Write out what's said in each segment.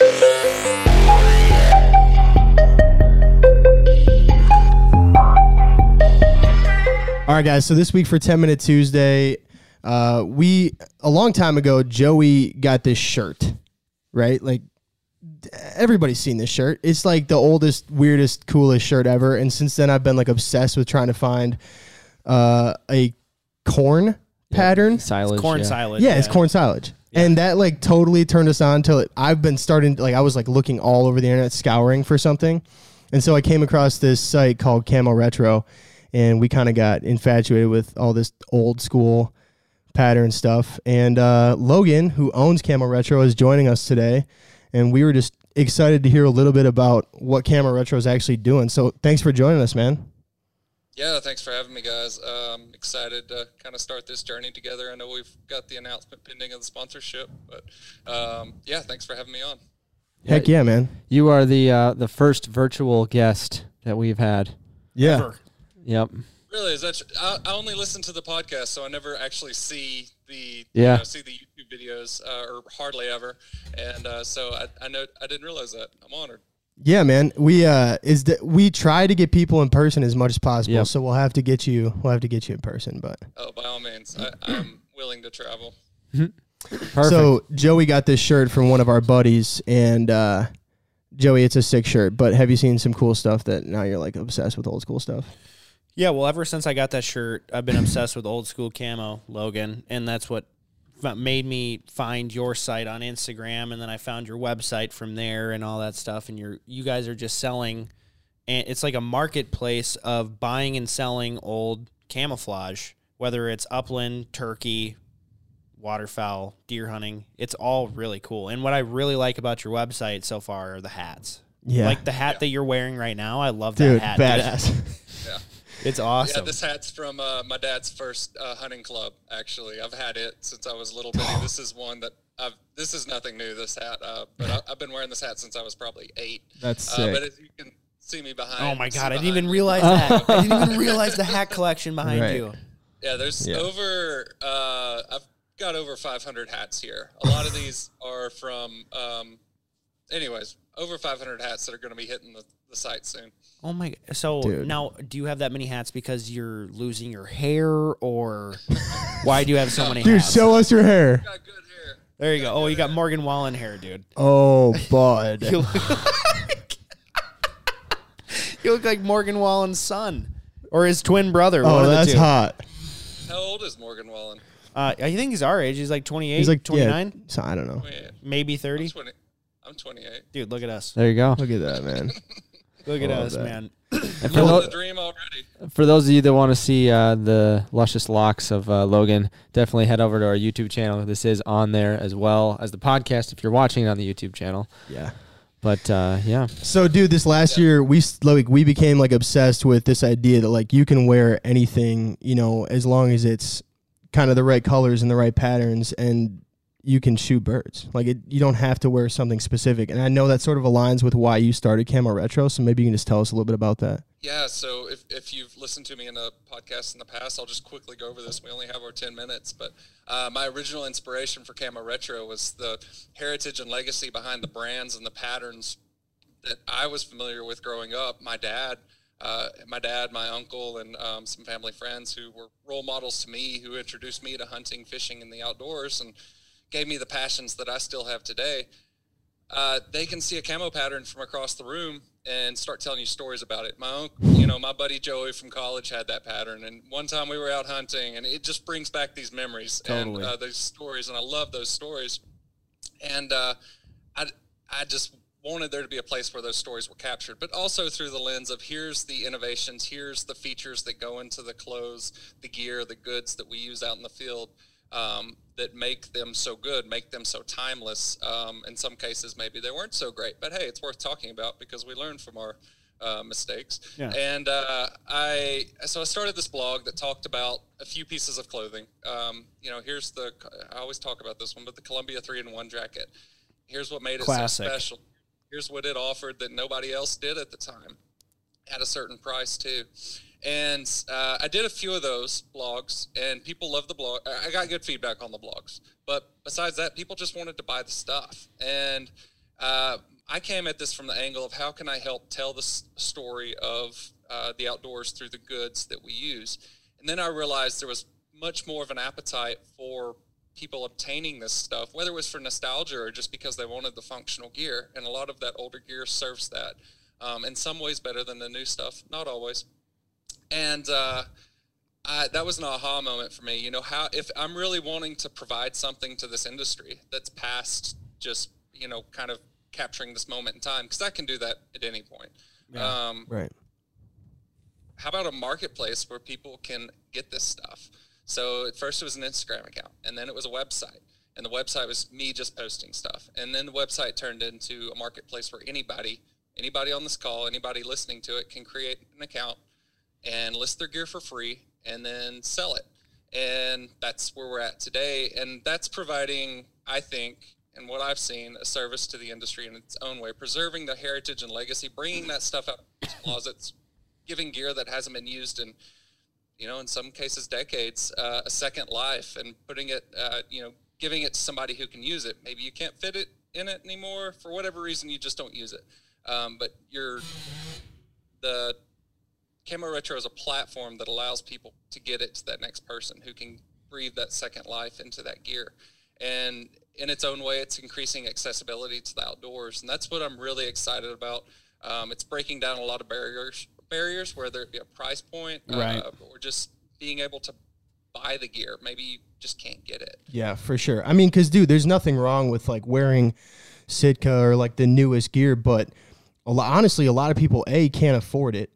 All right, guys. So this week for 10 Minute Tuesday, uh, we a long time ago, Joey got this shirt, right? Like everybody's seen this shirt. It's like the oldest, weirdest, coolest shirt ever. And since then, I've been like obsessed with trying to find uh, a corn pattern. Silage. corn yeah. silage. Yeah, it's corn silage. And that like totally turned us on till it, I've been starting like I was like looking all over the internet scouring for something. And so I came across this site called Camo Retro and we kind of got infatuated with all this old school pattern stuff. And uh, Logan, who owns Camo Retro, is joining us today. And we were just excited to hear a little bit about what Camo Retro is actually doing. So thanks for joining us, man. Yeah, thanks for having me, guys. Um, excited to kind of start this journey together. I know we've got the announcement pending of the sponsorship, but um, yeah, thanks for having me on. Heck yeah, man. You are the uh, the first virtual guest that we've had. Yeah. Ever. Yep. Really, is that? Tr- I, I only listen to the podcast, so I never actually see the Yeah. you know, see the YouTube videos, uh, or hardly ever. And uh, so I, I know I didn't realize that. I'm honored. Yeah, man. We uh is that we try to get people in person as much as possible. Yep. So we'll have to get you we'll have to get you in person, but Oh, by all means, I, I'm willing to travel. Perfect. So Joey got this shirt from one of our buddies, and uh, Joey, it's a sick shirt. But have you seen some cool stuff that now you're like obsessed with old school stuff? Yeah, well, ever since I got that shirt, I've been obsessed with old school camo, Logan, and that's what f- made me find your site on Instagram, and then I found your website from there and all that stuff. And you're you guys are just selling, and it's like a marketplace of buying and selling old camouflage, whether it's upland, turkey, waterfowl, deer hunting. It's all really cool. And what I really like about your website so far are the hats. Yeah, Like the hat that you're wearing right now, I love dude, that hat. dude. badass. Yeah. awesome. Yeah, this hat's from uh, my dad's first uh, hunting club. Actually, I've had it since I was a little bitty. This is one that I've. This is nothing new. This hat, uh, but I, I've been wearing this hat since I was probably eight. That's Uh, sick. but as you can see me behind. Oh my god, I didn't even realize that. I didn't even realize the hat collection behind Right. you. Yeah, there's Yeah. over. Uh, I've got over 500 hats here. A lot of these are from. Um, anyways, over 500 hats that are going to be hitting the, the site soon. Oh my so Dude. now do you have that many hats because you're losing your hair or why do you have so many Dude, hats? show us your hair. Got good hair. there you go. Oh, you got Morgan Wallen hair, dude. Oh, bud. You look like, you look like Morgan Wallen's son or his twin brother. one oh, of the that's two. hot. How old is Morgan Wallen? Uh, I think he's our age. He's like 28, He's like 29, Yeah, so I don't know. 28. maybe I'm 30. 20. I'm 28. Dude, look at us. there you go. Look at that, man. Look at us, that. man. And for, Living the dream already. for those of you that want to see uh, the luscious locks of uh, Logan, definitely head over to our YouTube channel. This is on there as well as the podcast if you're watching it on the YouTube channel. Yeah. But uh, yeah, So, dude, this last year we s- like we became like obsessed with this idea that like you can wear anything, you know, as long as it's kind of the right colors and the right patterns, and you can shoot birds. Like it, you don't have to wear something specific. And I know that sort of aligns with why you started Camo Retro. So maybe you can just tell us a little bit about that. Yeah, so if, if you've listened to me in a podcast in the past, I'll just quickly go over this. We only have our 10 minutes, but uh, my original inspiration for Camo Retro was the heritage and legacy behind the brands and the patterns that I was familiar with growing up. My dad, uh, my dad, my uncle, and um, some family friends who were role models to me, who introduced me to hunting, fishing, and the outdoors, and gave me the passions that I still have today. Uh, they can see a camo pattern from across the room and start telling you stories about it. My uncle, you know, my buddy Joey from college had that pattern, and one time we were out hunting, and it just brings back these memories Totally. and uh, those stories, and I love those stories. And uh, I, I just wanted there to be a place where those stories were captured, but also through the lens of here's the innovations, here's the features that go into the clothes, the gear, the goods that we use out in the field um, that make them so good, make them so timeless. Um, in some cases, maybe they weren't so great, but hey, it's worth talking about because we learn from our uh, mistakes. Yeah. And uh, I so I started this blog that talked about a few pieces of clothing. Um, you know, here's the I always talk about this one, but the Columbia three in one jacket. Here's what made it Classic. so special. Here's what it offered that nobody else did at the time, at a certain price too. And uh, I did a few of those blogs, and people loved the blog. I got good feedback on the blogs, but besides that, people just wanted to buy the stuff. And uh, I came at this from the angle of how can I help tell the story of uh, the outdoors through the goods that we use. And then I realized there was much more of an appetite for people obtaining this stuff, whether it was for nostalgia or just because they wanted the functional gear. And a lot of that older gear serves that. Um, in some ways better than the new stuff, not always. And uh, I, that was an aha moment for me. You know, how if I'm really wanting to provide something to this industry that's past just you know kind of capturing this moment in time, because I can do that at any point. Um, Right. how about a marketplace where people can get this stuff? So at first it was an Instagram account, and then it was a website, and the website was me just posting stuff, and then the website turned into a marketplace where anybody, anybody on this call, anybody listening to it, can create an account and list their gear for free, and then sell it, and that's where we're at today, and that's providing, I think. And what I've seen, a service to the industry in its own way, preserving the heritage and legacy, bringing that stuff out of closets, giving gear that hasn't been used in you know in some cases decades uh, a second life and putting it uh, you know giving it to somebody who can use it. Maybe you can't fit it in it anymore for whatever reason you just don't use it. Um, but you're the camo retro is a platform that allows people to get it to that next person who can breathe that second life into that gear. And in its own way it's increasing accessibility to the outdoors. And that's what i'm really excited about. Um, it's breaking down a lot of barriers barriers whether it be a price point Right. uh, or just being able to buy the gear. Maybe you just can't get it. Yeah, for sure. I mean, because dude, there's nothing wrong with like wearing Sitka or like the newest gear, but a lo- honestly, a lot of people a can't afford it,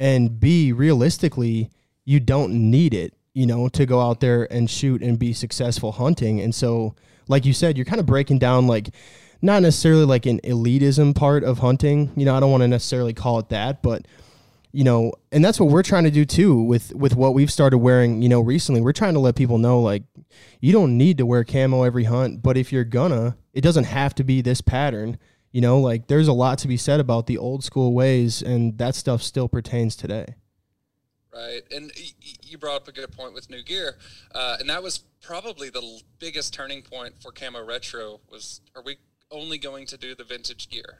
and b realistically, you don't need it, you know, to go out there and shoot and be successful hunting. And so, like you said, you're kind of breaking down like not necessarily like an elitism part of hunting. You know, I don't want to necessarily call it that, but you know and that's what we're trying to do too with with what we've started wearing you know recently we're trying to let people know like you don't need to wear camo every hunt but if you're gonna it doesn't have to be this pattern you know like there's a lot to be said about the old school ways and that stuff still pertains today right and y- y- you brought up a good point with new gear uh, and that was probably the biggest turning point for camo retro was are we only going to do the vintage gear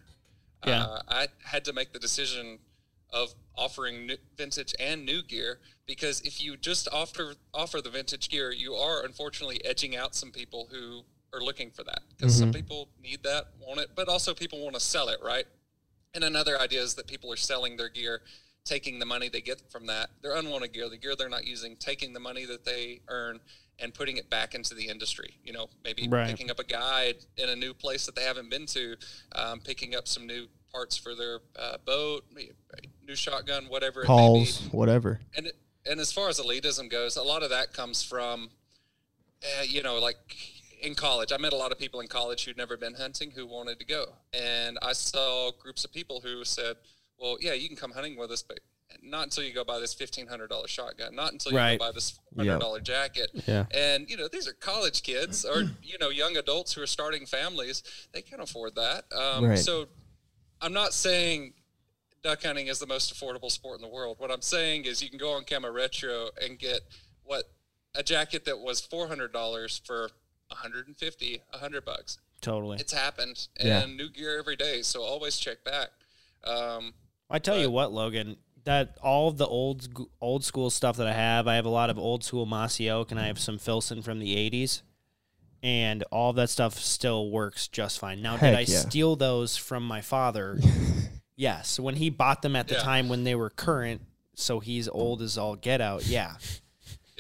Yeah. uh, i had to make the decision of offering new, vintage and new gear because if you just offer offer the vintage gear you are unfortunately edging out some people who are looking for that because some people need that want it but also people want to sell it right and another idea is that people are selling their gear, taking the money they get from that, their unwanted gear, the gear they're not using, taking the money that they earn and putting it back into the industry. You know, maybe Right. picking up a guide in a new place that they haven't been to, um, picking up some new parts for their uh, boat, new shotgun, whatever it may be calls whatever and it, and as far as elitism goes, a lot of that comes from, uh, you know, like in college. I met a lot of people in college who'd never been hunting who wanted to go, and I saw groups of people who said, "Well, yeah, you can come hunting with us, but." Not until you go buy this fifteen hundred dollar shotgun. Not until you Right. go buy this hundred dollar jacket. Yeah. And you know these are college kids or you know young adults who are starting families. They can't afford that. Um, Right. So I'm not saying duck hunting is the most affordable sport in the world. What I'm saying is you can go on Camo Retro and get what a jacket that was four hundred dollars for 150, 100 bucks. Totally. It's happened, Yeah. and new gear every day. So always check back. Um, I tell you what, Logan, that all of the old old school stuff that I have, I have a lot of old school Mossy Oak, and I have some Filson from the '80s, and all that stuff still works just fine. Now, did I yeah. steal those from my father? yes. When he bought them at the Yeah. time when they were current, so he's old as all get out. Yeah.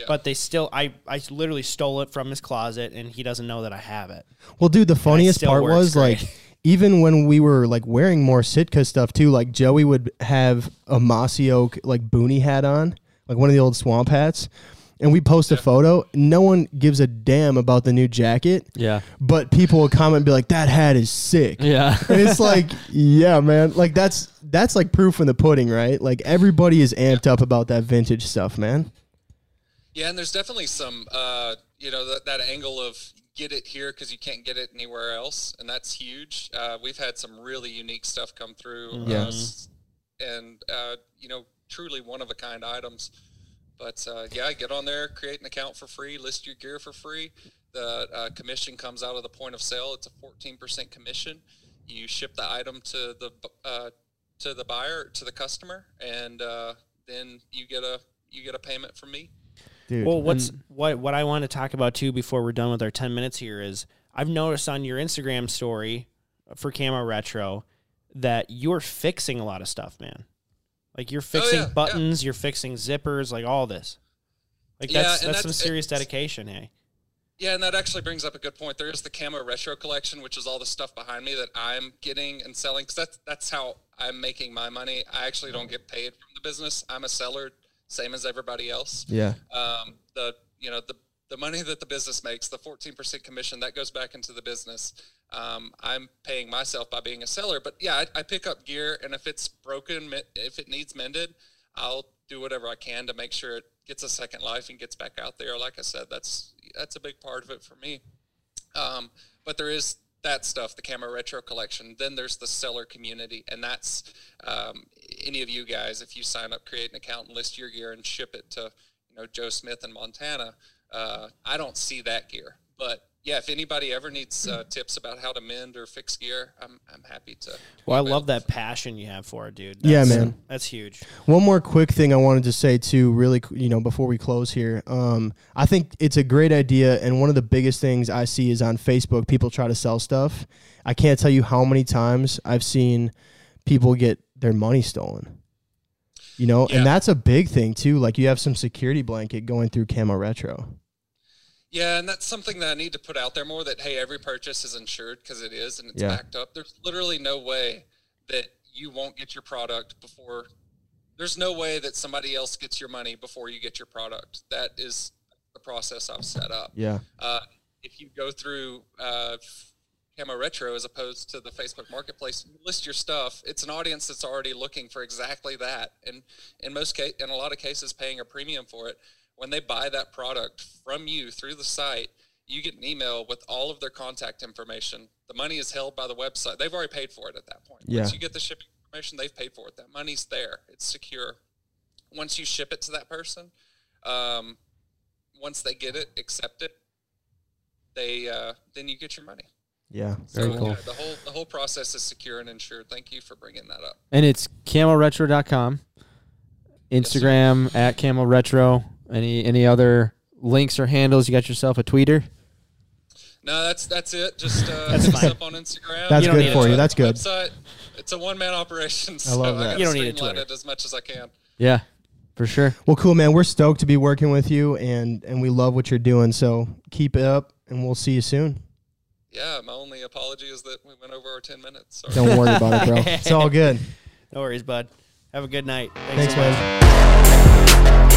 Yeah. But they still, I, I literally stole it from his closet, and he doesn't know that I have it. Well, dude, the funniest part was great. like even when we were like wearing more Sitka stuff too, like Joey would have a mossy oak like boonie hat on, like one of the old swamp hats. And we post a photo. No one gives a damn about the new jacket, Yeah. but people will comment and be like, "That hat is sick." Yeah. and it's like, yeah, man. Like that's that's like proof in the pudding, right? Like everybody is amped up about that vintage stuff, man. Yeah, and there's definitely some, uh, you know, that, that angle of get it here because you can't get it anywhere else, and that's huge. Uh, we've had some really unique stuff come through, Yeah. us, and uh, you know, truly one of a kind items. But uh, yeah, get on there, create an account for free, list your gear for free. The uh, commission comes out of the point of sale. It's a 14% commission. you ship the item to the uh, to the buyer to the customer, and uh, then you get a you get a payment from me. Dude. Well, what's what what I want to talk about too before we're done with our ten minutes here is I've noticed on your Instagram story for Camo Retro that you're fixing a lot of stuff, man. Like you're oh, fixing Oh, yeah, yeah. buttons, you're fixing zippers, like all this. Like Yeah, that's and that's some serious dedication, hey. Yeah, and that actually brings up a good point. There is the Camo Retro Collection, which is all the stuff behind me that I'm getting and selling. Because that's that's how I'm making my money. I actually don't get paid from the business. I'm a seller, same as everybody else. yeah. Um, the you know the the money that the business makes, the 14% commission, that goes back into the business. Um, I'm paying myself by being a seller. But yeah, I, I pick up gear, and if it's broken, if it needs mended, I'll do whatever I can to make sure it gets a second life and gets back out there. Like I said, that's that's a big part of it for me. Um, but there is that stuff, the Camo Retro collection. Then there's the seller community, and that's um, any of you guys. If you sign up, create an account, and list your gear, and ship it to you know Joe Smith in Montana, uh, I don't see that gear. But yeah, if anybody ever needs uh, tips about how to mend or fix gear, I'm I'm happy to. Well, I love that passion you have for it, dude. Yeah, man. That's huge. One more quick thing I wanted to say too, really, you know, before we close here. Um, I think it's a great idea, and one of the biggest things I see is on Facebook, people try to sell stuff. I can't tell you how many times I've seen people get their money stolen. You know, Yeah. and that's a big thing too. Like you have some security blanket going through Camo Retro. Yeah, and that's something that I need to put out there more. That hey, every purchase is insured because it is, and it's Yeah. backed up. There's literally no way that you won't get your product before. There's no way that somebody else gets your money before you get your product. That is the process I've set up. Yeah, Uh, if you go through uh, Camo Retro as opposed to the Facebook Marketplace, you list your stuff. It's an audience that's already looking for exactly that, and in most case, in a lot of cases, paying a premium for it. When they buy that product from you through the site, you get an email with all of their contact information. The money is held by the website. They've already paid for it at that point. Yeah. Once you get the shipping information, they've paid for it. That money's there. It's secure. Once you ship it to that person, um, once they get it, accept it, they uh, then you get your money. Yeah. Very so, cool. yeah, the whole the whole process is secure and insured. Thank you for bringing that up. And it's camoretro.com. Instagram at camo retro. Any any other links or handles? You got yourself a tweeter? No, that's that's it. Just uh, That's fine. up on Instagram. That's good for you. That's good. Website. It's a one man operation. So love that. gotta You don't need a Twitter. it as much as I can. Yeah, for sure. Well, cool, man. We're stoked to be working with you, and and we love what you're doing. So keep it up, and we'll see you soon yeah, my only apology is that we went over our 10 minutes. Sorry. Don't worry about it, bro. It's all good. No worries, bud. Have a good night. Thanks, Thanks so man.